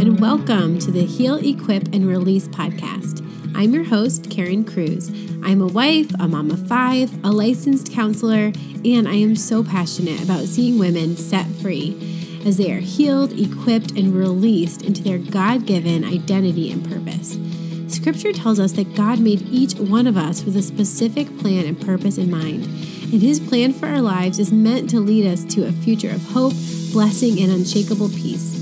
and welcome to the Heal, Equip, and Release podcast. I'm your host, Karen Cruz. I'm a wife, a mom of five, a licensed counselor, and I am so passionate about seeing women set free as they are healed, equipped, and released into their God given identity and purpose. Scripture tells us that God made each one of us with a specific plan and purpose in mind, and His plan for our lives is meant to lead us to a future of hope, blessing, and unshakable peace.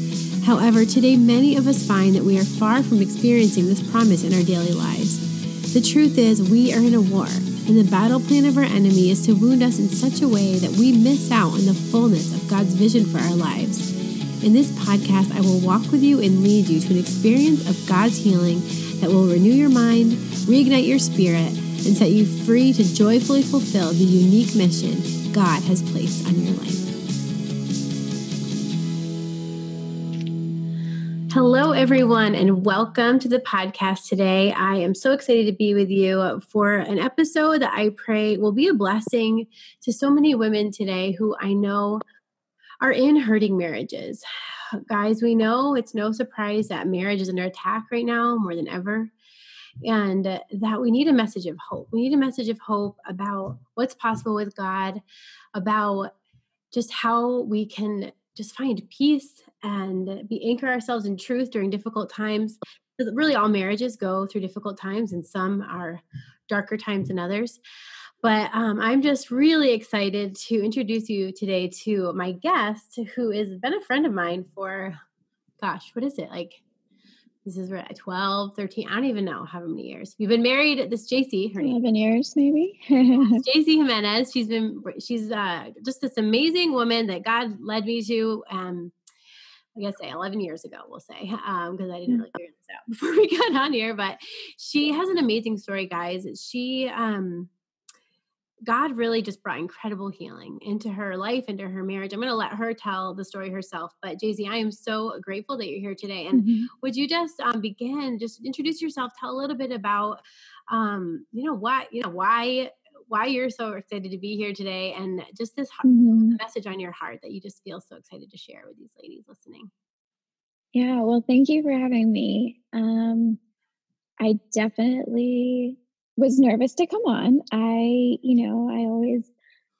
However, today many of us find that we are far from experiencing this promise in our daily lives. The truth is, we are in a war, and the battle plan of our enemy is to wound us in such a way that we miss out on the fullness of God's vision for our lives. In this podcast, I will walk with you and lead you to an experience of God's healing that will renew your mind, reignite your spirit, and set you free to joyfully fulfill the unique mission God has placed on your life. Everyone, and welcome to the podcast today. I am so excited to be with you for an episode that I pray will be a blessing to so many women today who I know are in hurting marriages. Guys, we know it's no surprise that marriage is under attack right now more than ever, and that we need a message of hope. We need a message of hope about what's possible with God, about just how we can just find peace and be anchor ourselves in truth during difficult times because really all marriages go through difficult times and some are darker times than others. But um, i'm just really excited to introduce you today to my guest who has been a friend of mine for gosh what is it? Like this is at 12 13 i don't even know how many years. We've been married this jc her 11 years maybe? Jc jimenez. She's been she's uh, just this amazing woman that god led me to um, I guess say 11 years ago, we'll say, because um, I didn't mm. really figure this out before we got on here. But she has an amazing story, guys. She, um, God really just brought incredible healing into her life, into her marriage. I'm going to let her tell the story herself. But JC, I am so grateful that you're here today. And mm-hmm. would you just um, begin, just introduce yourself, tell a little bit about, um, you know, what, you know, why why you're so excited to be here today and just this mm-hmm. message on your heart that you just feel so excited to share with these ladies listening. Yeah, well, thank you for having me. Um, I definitely was nervous to come on. I, you know, I always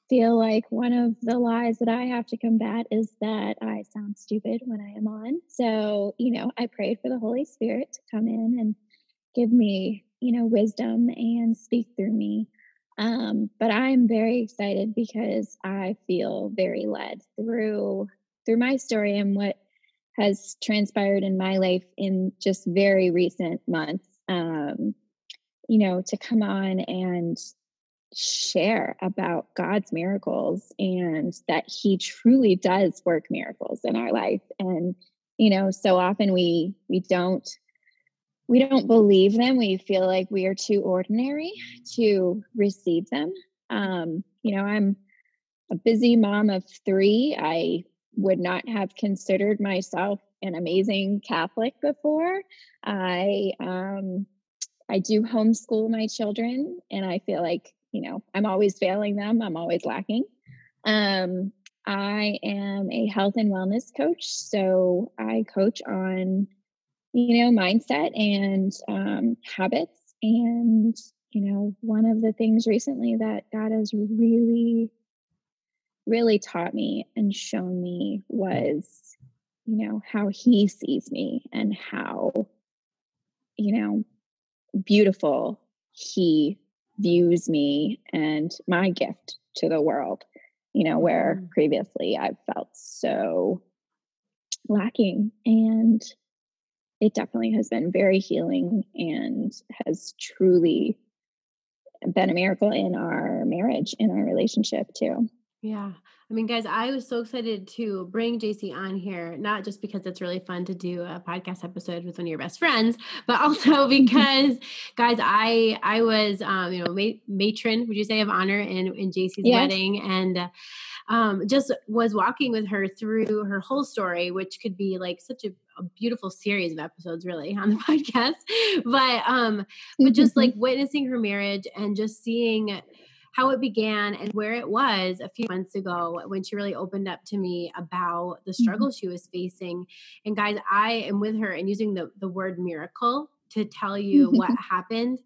feel like one of the lies that I have to combat is that I sound stupid when I am on. So, you know, I prayed for the Holy Spirit to come in and give me, you know, wisdom and speak through me. Um, but I'm very excited because I feel very led through through my story and what has transpired in my life in just very recent months. Um, you know, to come on and share about God's miracles and that He truly does work miracles in our life. And you know, so often we we don't we don't believe them. We feel like we are too ordinary to receive them. Um, you know, I'm a busy mom of three. I would not have considered myself an amazing Catholic before. I um, I do homeschool my children, and I feel like you know I'm always failing them. I'm always lacking. Um, I am a health and wellness coach, so I coach on you know, mindset and um, habits. And, you know, one of the things recently that God has really, really taught me and shown me was, you know, how He sees me and how, you know, beautiful He views me and my gift to the world, you know, where mm-hmm. previously I've felt so lacking. And it definitely has been very healing and has truly been a miracle in our marriage, in our relationship too. Yeah. I mean, guys, I was so excited to bring JC on here, not just because it's really fun to do a podcast episode with one of your best friends, but also because, guys, I I was, um, you know, ma- matron, would you say, of honor in in JC's yes. wedding, and uh, um, just was walking with her through her whole story, which could be like such a, a beautiful series of episodes, really, on the podcast. But um, but just like witnessing her marriage and just seeing how it began and where it was a few months ago when she really opened up to me about the mm-hmm. struggle mm-hmm. she was facing. And guys, I am with her and using the, the word miracle to tell you what happened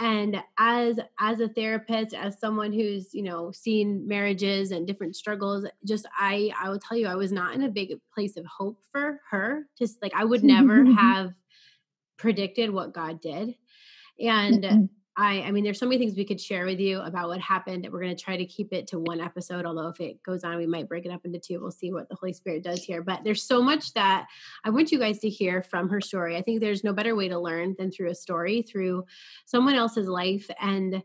and as as a therapist as someone who's you know seen marriages and different struggles just i i will tell you i was not in a big place of hope for her just like i would never have predicted what god did. And I, I mean, there's so many things we could share with you about what happened. We're going to try to keep it to one episode, although if it goes on, we might break it up into two. We'll see what the Holy Spirit does here. But there's so much that I want you guys to hear from her story. I think there's no better way to learn than through a story, through someone else's life. And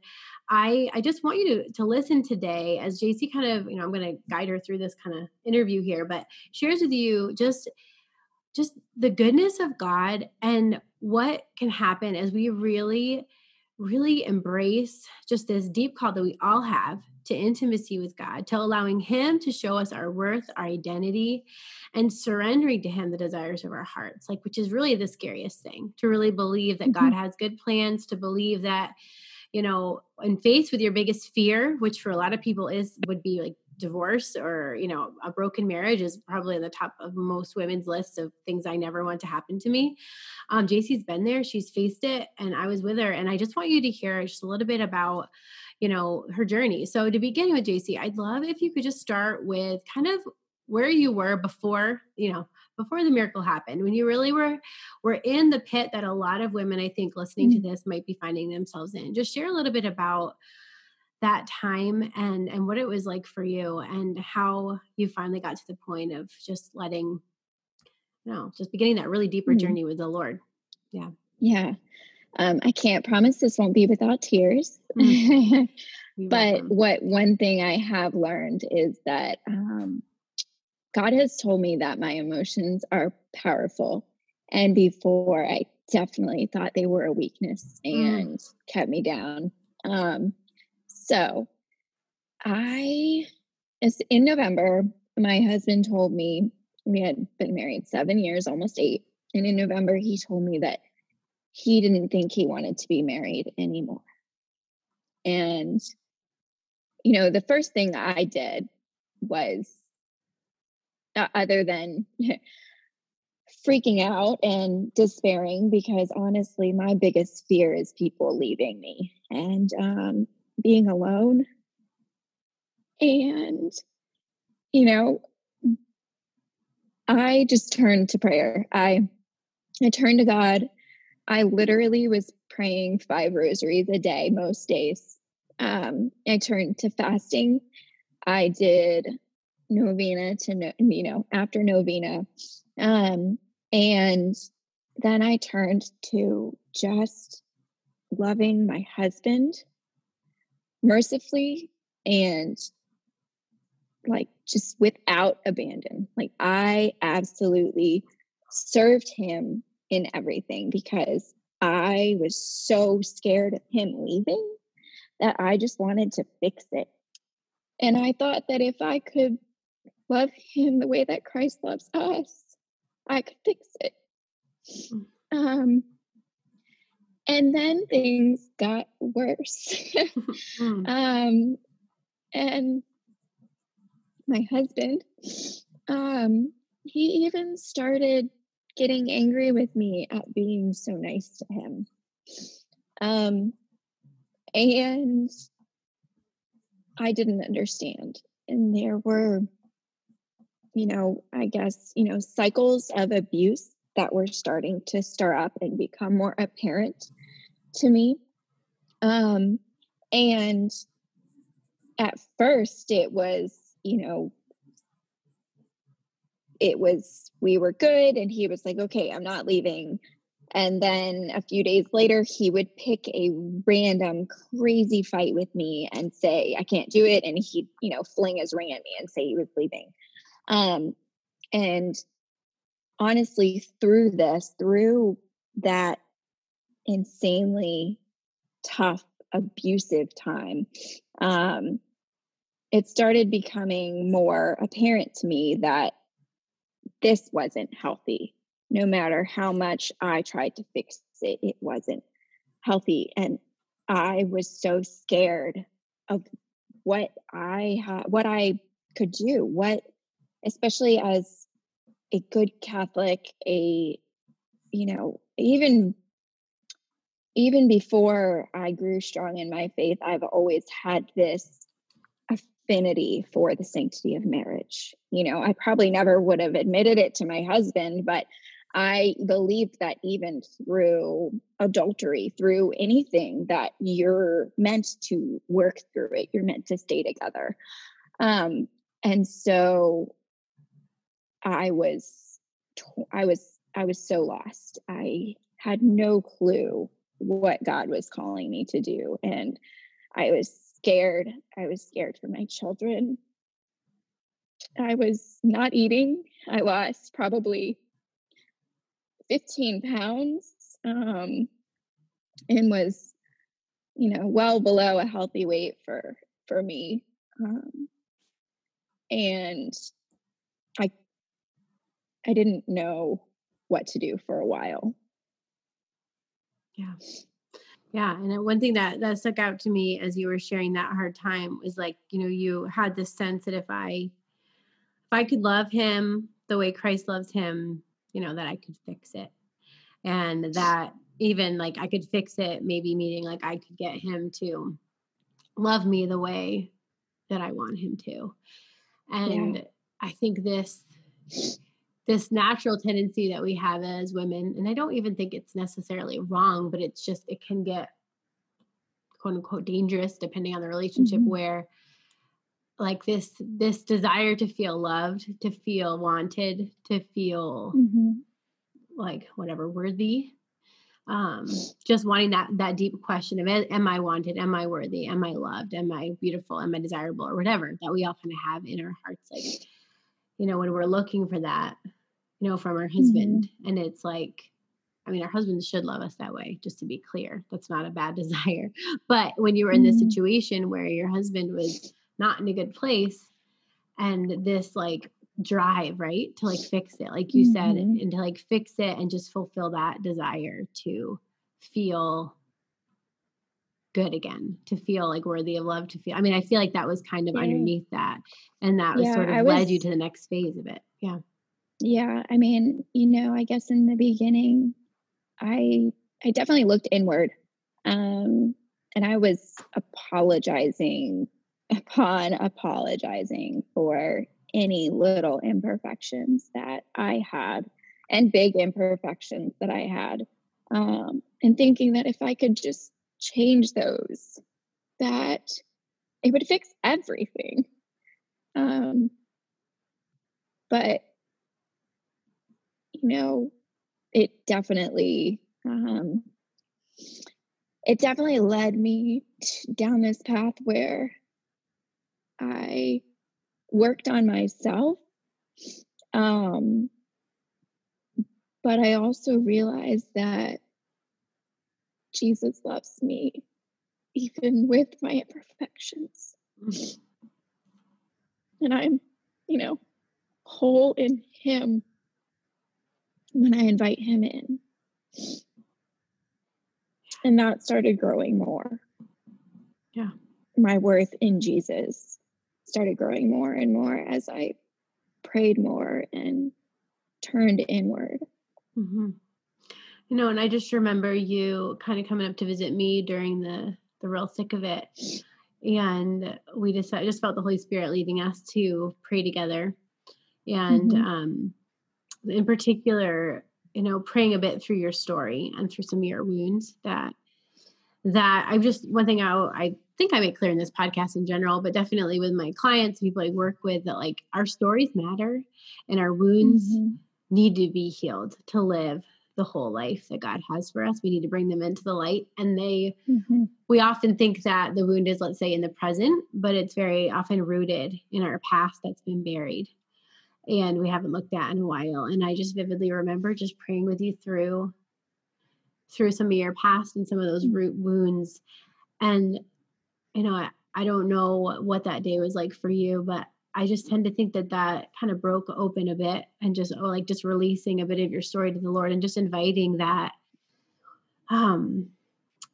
I, I just want you to, to listen today as JC kind of, you know, I'm going to guide her through this kind of interview here, but shares with you just just the goodness of God and what can happen as we really really embrace just this deep call that we all have to intimacy with God, to allowing Him to show us our worth, our identity, and surrendering to Him the desires of our hearts, like, which is really the scariest thing to really believe that mm-hmm. God has good plans, to believe that, you know, in face with your biggest fear, which for a lot of people is, would be like divorce or you know a broken marriage is probably in the top of most women's lists of things i never want to happen to me. Um, jc's been there she's faced it and i was with her and i just want you to hear just a little bit about you know her journey. So to begin with jc i'd love if you could just start with kind of where you were before you know before the miracle happened when you really were were in the pit that a lot of women i think listening mm-hmm. to this might be finding themselves in. Just share a little bit about that time and and what it was like for you and how you finally got to the point of just letting you know just beginning that really deeper mm-hmm. journey with the lord yeah yeah um, i can't promise this won't be without tears mm-hmm. but what one thing i have learned is that um, god has told me that my emotions are powerful and before i definitely thought they were a weakness mm. and mm. kept me down um, so I, in November, my husband told me we had been married seven years, almost eight. And in November, he told me that he didn't think he wanted to be married anymore. And, you know, the first thing I did was, uh, other than freaking out and despairing, because honestly, my biggest fear is people leaving me. And um, being alone. And, you know, I just turned to prayer. I I turned to God. I literally was praying five rosaries a day most days. Um, I turned to fasting. I did novena to you know after novena, um, and then I turned to just loving my husband mercifully and like just without abandon. Like I absolutely served him in everything because I was so scared of him leaving that I just wanted to fix it. And I thought that if I could love him the way that Christ loves us, I could fix it. Mm. Um, and then things got worse. mm. um, and my husband, um, he even started getting angry with me at being so nice to him. Um, and I didn't understand. And there were, you know, I guess, you know, cycles of abuse that were starting to stir up and become more apparent to me. Um, and at first, it was, you know, it was, we were good. And he was like, okay, I'm not leaving. And then a few days later, he would pick a random crazy fight with me and say, I can't do it. And he'd, you know, fling his ring at me and say he was leaving. Um, and honestly, through this, through that insanely tough, abusive time, um, it started becoming more apparent to me that this wasn't healthy. No matter how much I tried to fix it, it wasn't healthy. And I was so scared of what I ha- what I could do, what especially as a good Catholic, a you know, even even before I grew strong in my faith, I've always had this affinity for the sanctity of marriage. You know, I probably never would have admitted it to my husband, but I believed that even through adultery, through anything, that you're meant to work through it, you're meant to stay together. Um, and so I was, I was, I was so lost. I had no clue what God was calling me to do. And I was scared. I was scared for my children. I was not eating. I lost probably 15 pounds um, and was, you know, well below a healthy weight for for me. Um, and I I didn't know what to do for a while. Yeah. Yeah, and one thing that that stuck out to me as you were sharing that hard time was like, you know, you had this sense that if I if I could love him the way Christ loves him, you know, that I could fix it. And that even like I could fix it, maybe meaning like I could get him to love me the way that I want him to. And yeah. I think this this natural tendency that we have as women, and I don't even think it's necessarily wrong, but it's just it can get quote unquote dangerous depending on the relationship mm-hmm. where like this this desire to feel loved to feel wanted to feel mm-hmm. like whatever worthy. Um just wanting that that deep question of am i wanted? Am i worthy? Am i loved? Am i beautiful? Am i desirable? or whatever that we all kind of have in our hearts like you know when we're looking for that you know from our husband mm-hmm. and it's like I mean, our husbands should love us that way, just to be clear. That's not a bad desire. But when you were in this mm-hmm. situation where your husband was not in a good place and this like drive right to like fix it like you mm-hmm. said and to like fix it and just fulfill that desire to feel good again to feel like worthy of love to feel i mean i feel like that was kind of yeah. underneath that and that was yeah, sort of was, led you to the next phase of it yeah yeah i mean you know i guess in the beginning i i definitely looked inward um and i was apologizing upon apologizing for any little imperfections that I had and big imperfections that I had. Um, and thinking that if I could just change those, that it would fix everything. Um, but, you know, it definitely, um, it definitely led me down this path where I worked on myself. Um, but I also realized that Jesus loves me even with my imperfections. Mm-hmm. And I'm, you know, whole in Him when I invite Him in. And that started growing more. Yeah. My worth in Jesus started growing more and more as I prayed more and turned inward. Mm-hmm. You know, and I just remember you kind of coming up to visit me during the the real thick of it, and we just I just felt the Holy Spirit leading us to pray together, and mm-hmm. um, in particular, you know, praying a bit through your story and through some of your wounds that that I just one thing I I think I make clear in this podcast in general, but definitely with my clients, people I work with, that like our stories matter and our wounds mm-hmm. need to be healed to live the whole life that God has for us. We need to bring them into the light. And they, mm-hmm. we often think that the wound is, let's say, in the present, but it's very often rooted in our past that's been buried and we haven't looked at in a while. And I just vividly remember just praying with you through through some of your past and some of those root wounds and you know, I, I don't know what that day was like for you, but I just tend to think that that kind of broke open a bit and just oh, like just releasing a bit of your story to the Lord and just inviting that um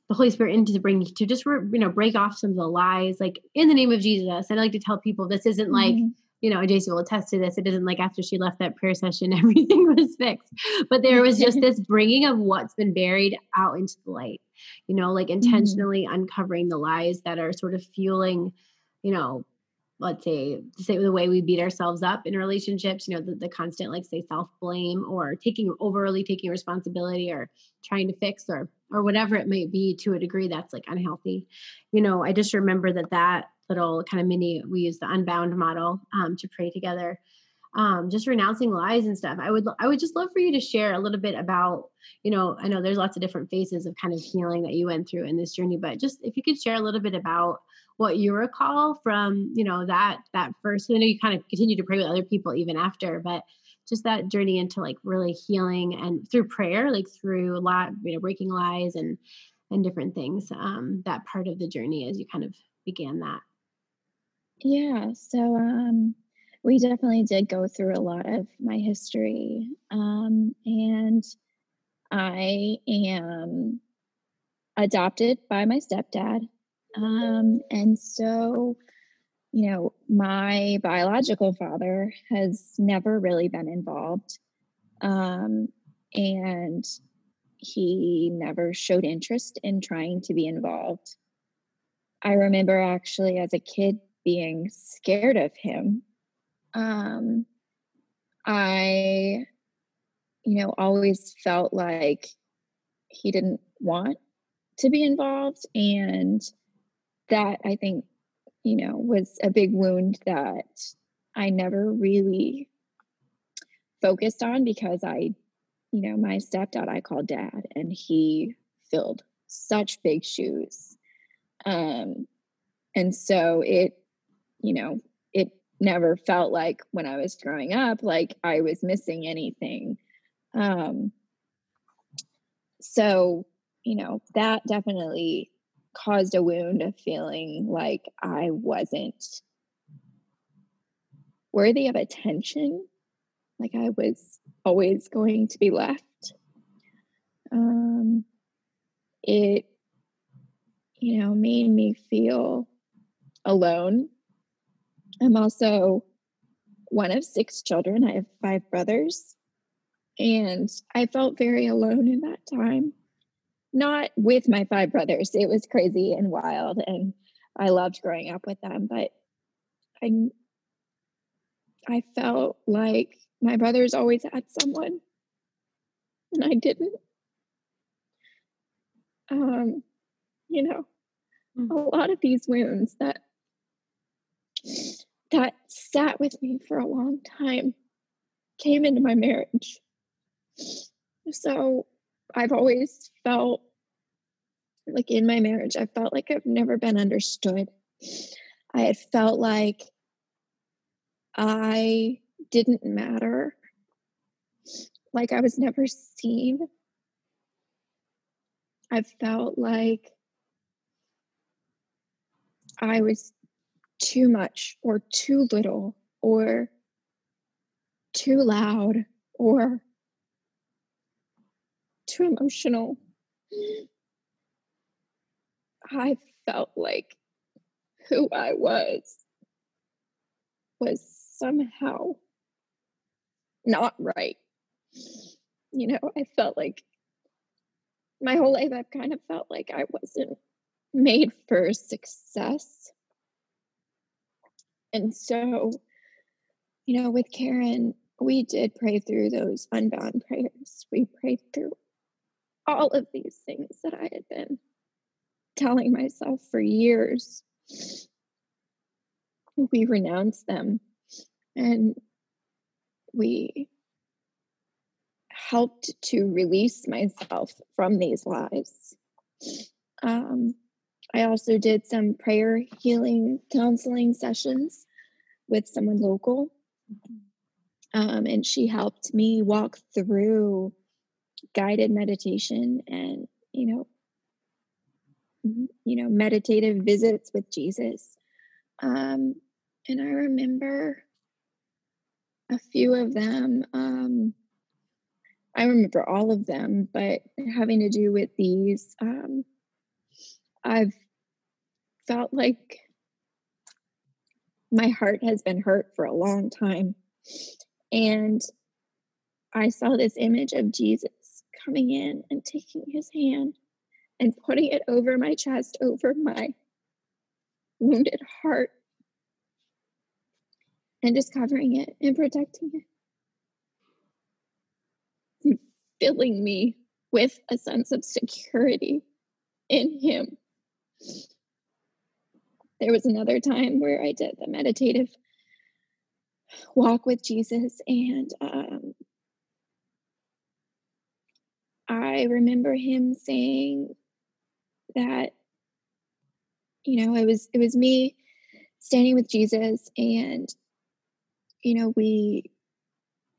the Holy Spirit into the bring to just you know break off some of the lies, like in the name of Jesus. I like to tell people this isn't like mm-hmm. You know JC will attest to this. It isn't like after she left that prayer session everything was fixed, but there was just this bringing of what's been buried out into the light. You know, like mm-hmm. intentionally mm-hmm. uncovering the lies that are sort of fueling, you know, let's say say the way we beat ourselves up in relationships you know the, the constant like say self blame or taking overly taking responsibility or trying to fix or or whatever it might be to a degree that's like unhealthy you know i just remember that that little kind of mini we use the unbound model um, to pray together um, just renouncing lies and stuff. I would i would just love for you to share a little bit about you know i know there's lots of different phases of kind of healing that you went through in this journey but just if you could share a little bit about what you recall from you know that that first i know you kind of continue to pray with other people even after but just that journey into like really healing and through prayer like through a lot you know breaking lies and and different things um that part of the journey as you kind of began that yeah so um we definitely did go through a lot of my history um and i am adopted by my stepdad um, and so, you know, my biological father has never really been involved. Um, and he never showed interest in trying to be involved. I remember actually as a kid being scared of him. Um, I, you know, always felt like he didn't want to be involved. And that I think, you know, was a big wound that I never really focused on because I, you know, my stepdad I called dad and he filled such big shoes. Um, and so it, you know, it never felt like when I was growing up, like I was missing anything. Um, so, you know, that definitely caused a wound of feeling like I wasn't worthy of attention, like I was always going to be left. Um, it, you know, made me feel alone. I'm also one of six children. I have five brothers. And I felt very alone in that time not with my five brothers. It was crazy and wild, and I loved growing up with them. But I, I felt like my brothers always had someone, and I didn't. Um, you know, mm. a lot of these wounds that that sat with me for a long time came into my marriage. So I've always felt like in my marriage, I felt like I've never been understood. I had felt like I didn't matter, like I was never seen. I felt like I was too much or too little or too loud or too emotional. I felt like who I was was somehow not right. You know, I felt like my whole life I've kind of felt like I wasn't made for success. And so, you know, with Karen, we did pray through those unbound prayers. We prayed through all of these things that I had been telling myself for years. We renounced them and we helped to release myself from these lies. Um, I also did some prayer healing counseling sessions with someone local. Um, and she helped me walk through guided meditation and, you know, you know, meditative visits with Jesus. Um, and I remember a few of them. Um, I remember all of them, but having to do with these um, I've felt like my heart has been hurt for a long time. And I saw this image of Jesus coming in and taking his hand and putting it over my chest, over my wounded heart, and just covering it and protecting it, and filling me with a sense of security in him. There was another time where I did the meditative walk with Jesus, and um, I remember him saying that, you know, it was it was me standing with Jesus, and you know, we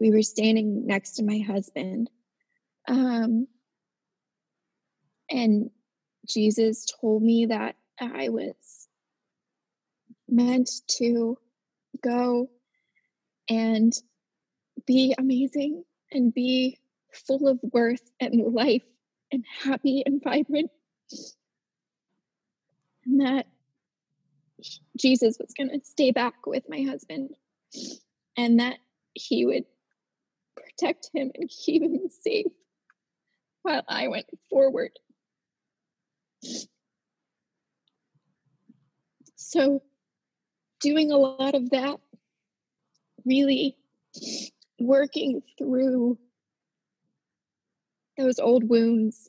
we were standing next to my husband, um, and Jesus told me that I was meant to go and be amazing and be full of worth and life and happy and vibrant. And that Jesus was going to stay back with my husband and that he would protect him and keep him safe while I went forward. So, doing a lot of that, really working through those old wounds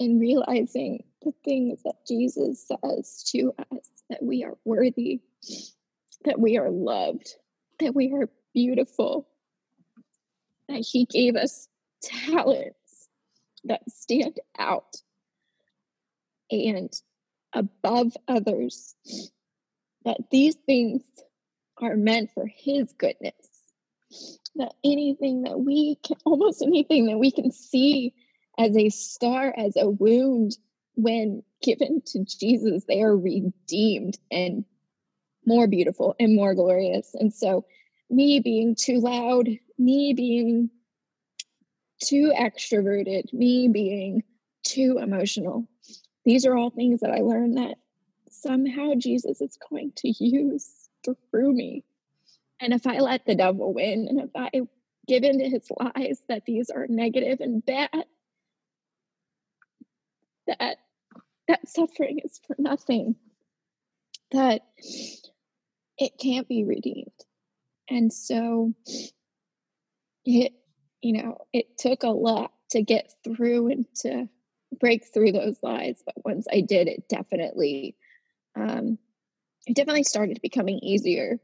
and realizing the things that Jesus says to us that we are worthy, that we are loved, that we are beautiful, that He gave us talents that stand out and above others, that these things are meant for His goodness that anything that we can, almost anything that we can see as a star, as a wound, when given to Jesus, they are redeemed and more beautiful and more glorious. And so, me being too loud, me being too extroverted, me being too emotional, these are all things that I learned that somehow Jesus is going to use through me and if I let the devil win and if I give into his lies that these are negative and bad, that that suffering is for nothing, that it can't be redeemed. And so it, you know, it took a lot to get through and to break through those lies. But once I did, it definitely, um, it definitely started becoming easier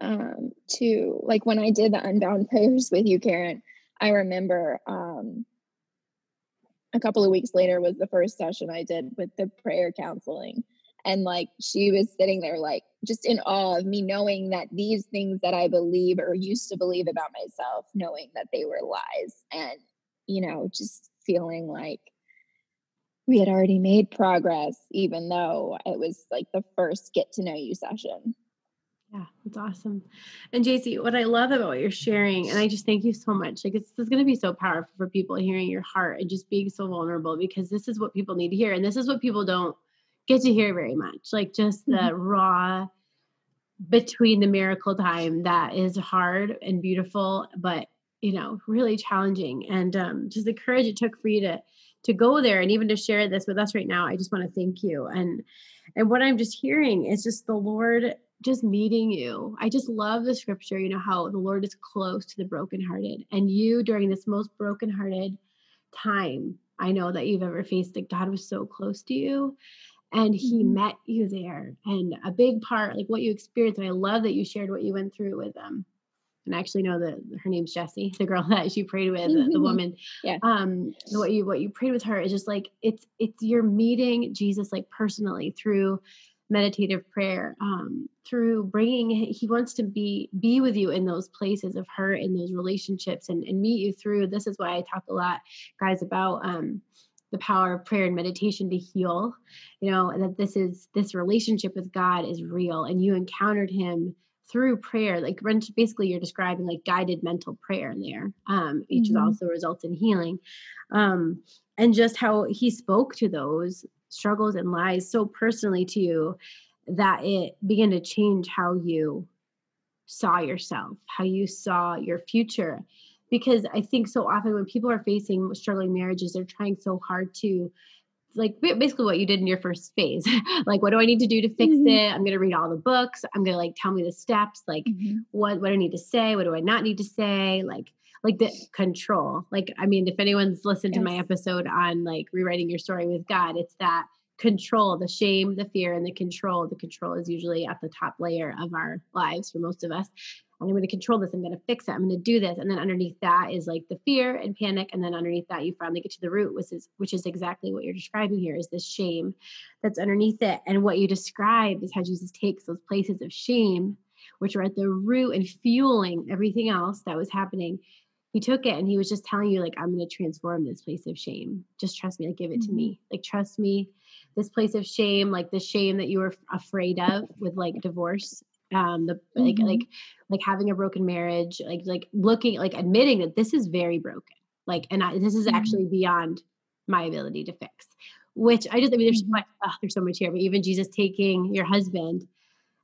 um, to like when I did the unbound prayers with you, Karen. I remember um, a couple of weeks later was the first session I did with the prayer counseling. And like she was sitting there, like just in awe of me knowing that these things that I believe or used to believe about myself, knowing that they were lies. And, you know, just feeling like we had already made progress, even though it was like the first get to know you session. Yeah, it's awesome. And JC, what I love about what you're sharing, and I just thank you so much. Like, this is going to be so powerful for people hearing your heart and just being so vulnerable because this is what people need to hear. And this is what people don't get to hear very much. Like, just the mm-hmm. raw between the miracle time that is hard and beautiful, but, you know, really challenging. And um, just the courage it took for you to to go there and even to share this with us right now i just want to thank you and and what i'm just hearing is just the lord just meeting you. I just love the scripture, you know, how the Lord is close to the brokenhearted. And you, during this most brokenhearted time, I know that you've ever faced, that God was so close to you and he mm-hmm. met you there. And a big part, like what you experienced, and I love that you shared what you went through with them. And I actually know that her name's Jessie, the girl that she prayed with, mm-hmm. the woman. Yeah. Um, what you what you prayed with her is just like it's it's you're meeting Jesus like personally through meditative prayer um, through bringing he wants to be be with you in those places of hurt in those relationships and, and meet you through this is why i talk a lot guys about um, the power of prayer and meditation to heal you know that this is this relationship with god is real and you encountered him through prayer, like basically you're describing like guided mental prayer in there, um, which mm-hmm. also results in healing. Um, and just how he spoke to those struggles and lies so personally to you that it began to change how you saw yourself, how you saw your future. Because I think so often when people are facing struggling marriages, they're trying so hard to like basically what you did in your first phase. Like what do i need to do to fix mm-hmm. it? I'm going to read all the books. I'm going to like tell me the steps like mm-hmm. what what do i need to say what do i not need to say? Like like the control. Like i mean if anyone's listened yes. to my episode on like rewriting your story with god it's that control the shame the fear and the control. The control is usually at the top layer of our lives for most of us i'm going to control this i'm going to fix it i'm going to do this. And then underneath that is like the fear and panic and then underneath that you finally get to the root which is which is exactly what you're describing here is this shame that's underneath it. And what you describe is how jesus takes those places of shame which are at the root and fueling everything else that was happening. He took it and he was just telling you like i'm going to transform this place of shame. Just trust me like give it mm-hmm. to me. Like trust me this place of shame like the shame that you were afraid of with like divorce um the mm-hmm. like like having a broken marriage like like looking like admitting that this is very broken like and I, this is mm-hmm. actually beyond my ability to fix which i just i mean there's so mm-hmm. much oh, there's so much here but even jesus taking your husband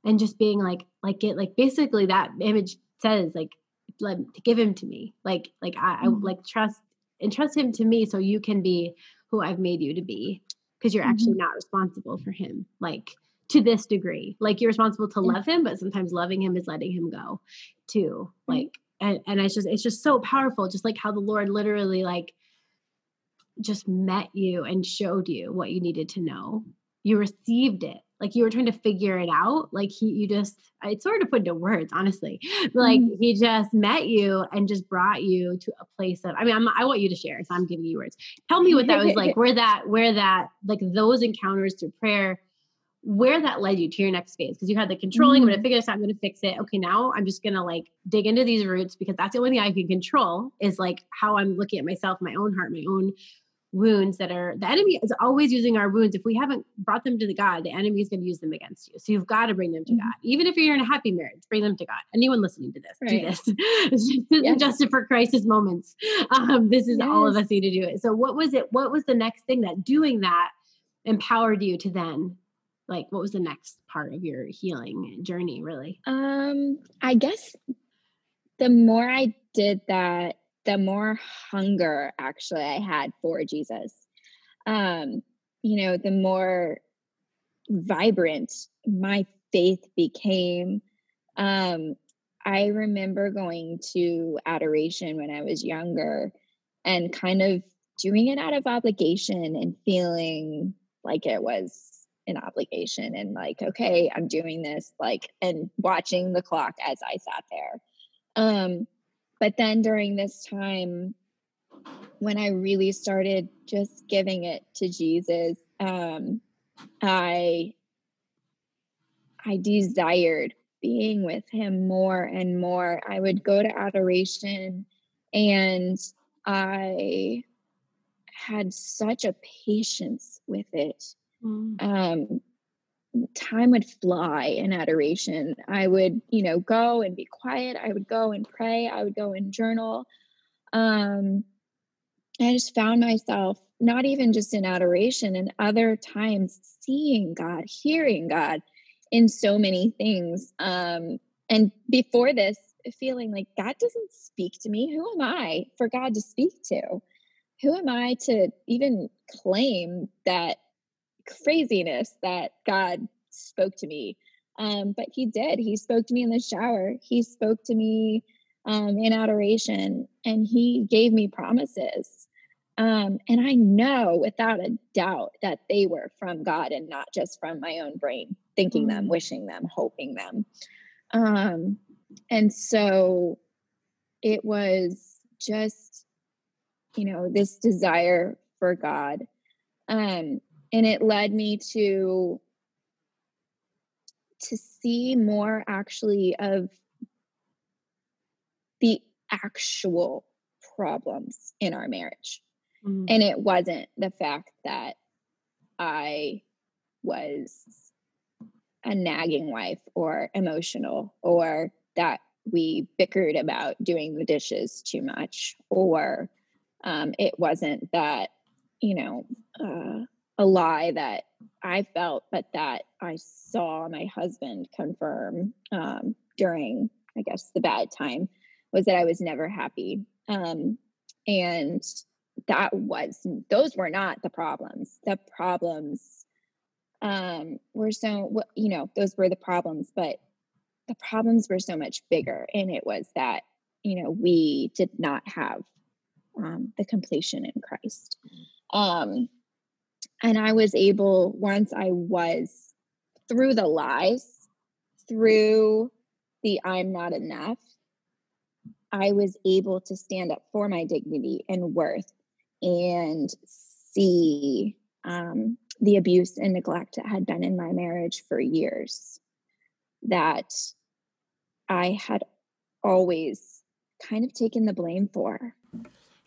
and just being like like it like basically that image says like let give him to me like like I, I mm-hmm. like trust and trust him to me so you can be who i've made you to be because you're actually not responsible for him like to this degree. Like you're responsible to love him but sometimes loving him is letting him go too. Like and, and it's just it's just so powerful just like how the lord literally like just met you and showed you what you needed to know. You received it. Like you were trying to figure it out. Like he you just it's sort of put into words honestly. Like mm-hmm. he just met you and just brought you to a place of i mean I'm, i want you to share so i'm giving you words. Tell me what that was like where that where that like those encounters through prayer where that led you to your next phase because you had the controlling mm-hmm. i'm gonna figure this out i'm gonna fix it okay now i'm just gonna like dig into these roots because that's the only thing i can control is like how i'm looking at myself my own heart my own wounds that are the enemy is always using our wounds. If we haven't brought them to the God, the enemy is going to use them against you. So you've got to bring them to mm-hmm. God. Even if you're in a happy marriage, bring them to God. Anyone listening to this, right. do this. this isn't just for crisis moments. Um, this is yes. all of us need to do it. So what was it? What was the next thing that doing that empowered you to then like what was the next part of your healing journey really? Um, I guess the more I did that, the more hunger actually I had for Jesus. Um, you know, the more vibrant my faith became. Um, I remember going to adoration when I was younger and kind of doing it out of obligation and feeling like it was an obligation and like, okay, I'm doing this, like, and watching the clock as I sat there. Um, but then during this time, when I really started just giving it to Jesus, um, I I desired being with him more and more. I would go to adoration and I had such a patience with it. Mm. Um, time would fly in adoration. I would, you know, go and be quiet. I would go and pray. I would go and journal. Um, I just found myself not even just in adoration and other times seeing God, hearing God in so many things. Um, and before this, feeling like God doesn't speak to me. Who am I for God to speak to? Who am I to even claim that craziness that God spoke to me. Um, but he did. He spoke to me in the shower. He spoke to me um, in adoration, and he gave me promises. Um, and I know without a doubt that they were from God and not just from my own brain, thinking mm-hmm. them, mm. wishing them, hoping them. Um, and so it was just, you know, this desire for God. Um, and it led me to to see more actually of the actual problems in our marriage mm-hmm. and it wasn't the fact that i was a nagging wife or emotional or that we bickered about doing the dishes too much or um, it wasn't that you know uh, a lie that i felt but that i saw my husband confirm um, during i guess the bad time was that i was never happy. Um, and that was those were not the problems. The problems um were so you know those were the problems but the problems were so much bigger and it was that you know we did not have um, the completion in christ. Um and i was able once i was through the lies through the i'm not enough i was able to stand up for my dignity and worth and see um, the abuse and neglect that had been in my marriage for years that I had always kind of taken the blame for.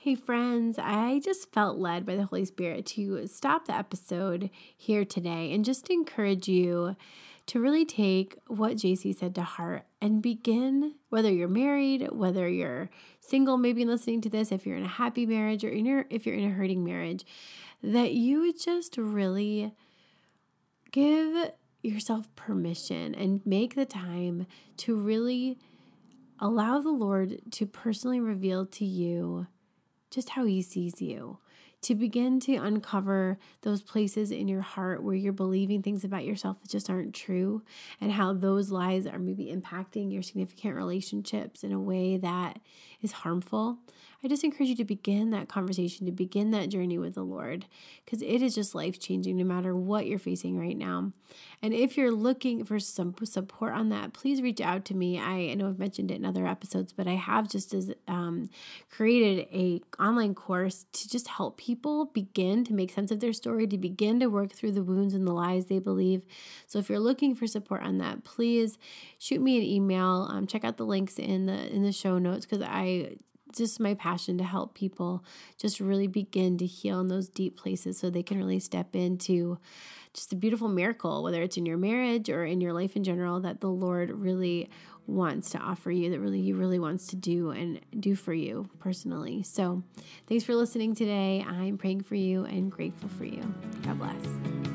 Hey, friends, I just felt led by the Holy Spirit to stop the episode here today and just encourage you to really take what JC said to heart and begin, whether you're married, whether you're single, maybe listening to this, if you're in a happy marriage or in your, if you're in a hurting marriage, that you would just really give yourself permission and make the time to really allow the Lord to personally reveal to you just how He sees you to begin to uncover those places in your heart where you're believing things about yourself that just aren't true and how those lies are maybe impacting your significant relationships in a way that is harmful. I just encourage you to begin that conversation, to begin that journey with the Lord, because it is just life changing no matter what you're facing right now. And if you're looking for some support on that, please reach out to me. I, I know I've mentioned it in other episodes, but I have just as um, created a online course to just help people begin to make sense of their story, to begin to work through the wounds and the lies they believe. So if you're looking for support on that, please shoot me an email. Um, check out the links in the in the show notes because I just my passion to help people just really begin to heal in those deep places so they can really step into just a beautiful miracle, whether it's in your marriage or in your life in general, that the Lord really wants to offer you, that really He really wants to do and do for you personally. So thanks for listening today. I'm praying for you and grateful for you. God bless.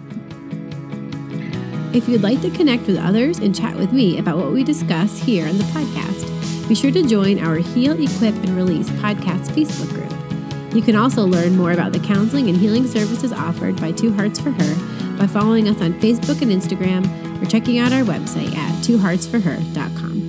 If you'd like to connect with others and chat with me about what we discuss here on the podcast, be sure to join our Heal, Equip, and Release podcast Facebook group. You can also learn more about the counseling and healing services offered by Two Hearts for Her by following us on Facebook and Instagram or checking out our website at twoheartsforher.com.